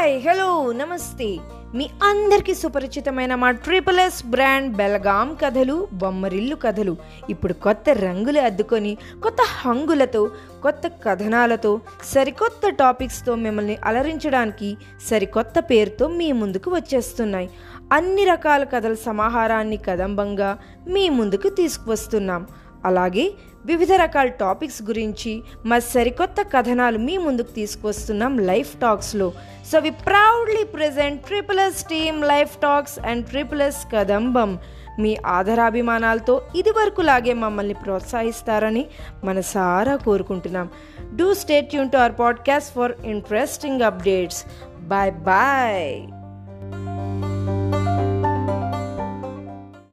Hi hello నమస్తే. మీ అందరికీ సుపరిచితమైన మా ట్రిపుల్ ఎస్ బ్రాండ్ బెలగాం కథలు బొమ్మరిల్లు కథలు. ఇప్పుడు కొత్త రంగులు అద్దుకొని కొత్త హంగులతో కొత్త కథనాలతో సరికొత్త టాపిక్స్తో మిమ్మల్ని అలరించడానికి సరికొత్త పేరుతో మీ ముందుకు వచ్చేస్తున్నాయి. అన్ని రకాల కథల సమాహారాన్ని కదంబంగా మీ ముందుకు తీసుకువస్తున్నాం. అలాగే వివిధ రకాల టాపిక్స్ గురించి మా సరికొత్త కథనాలు మీ ముందుకు తీసుకొస్తున్నాం life టాక్స్లో. So we proudly present triple S team life talks and triple S కదంబం. మీ ఆధారాభిమానాలతో ఇదివరకు లాగే మమ్మల్ని ప్రోత్సహిస్తారని మనసారా కోరుకుంటున్నాం. Do stay Yoon to our podcast for interesting updates. Bye bye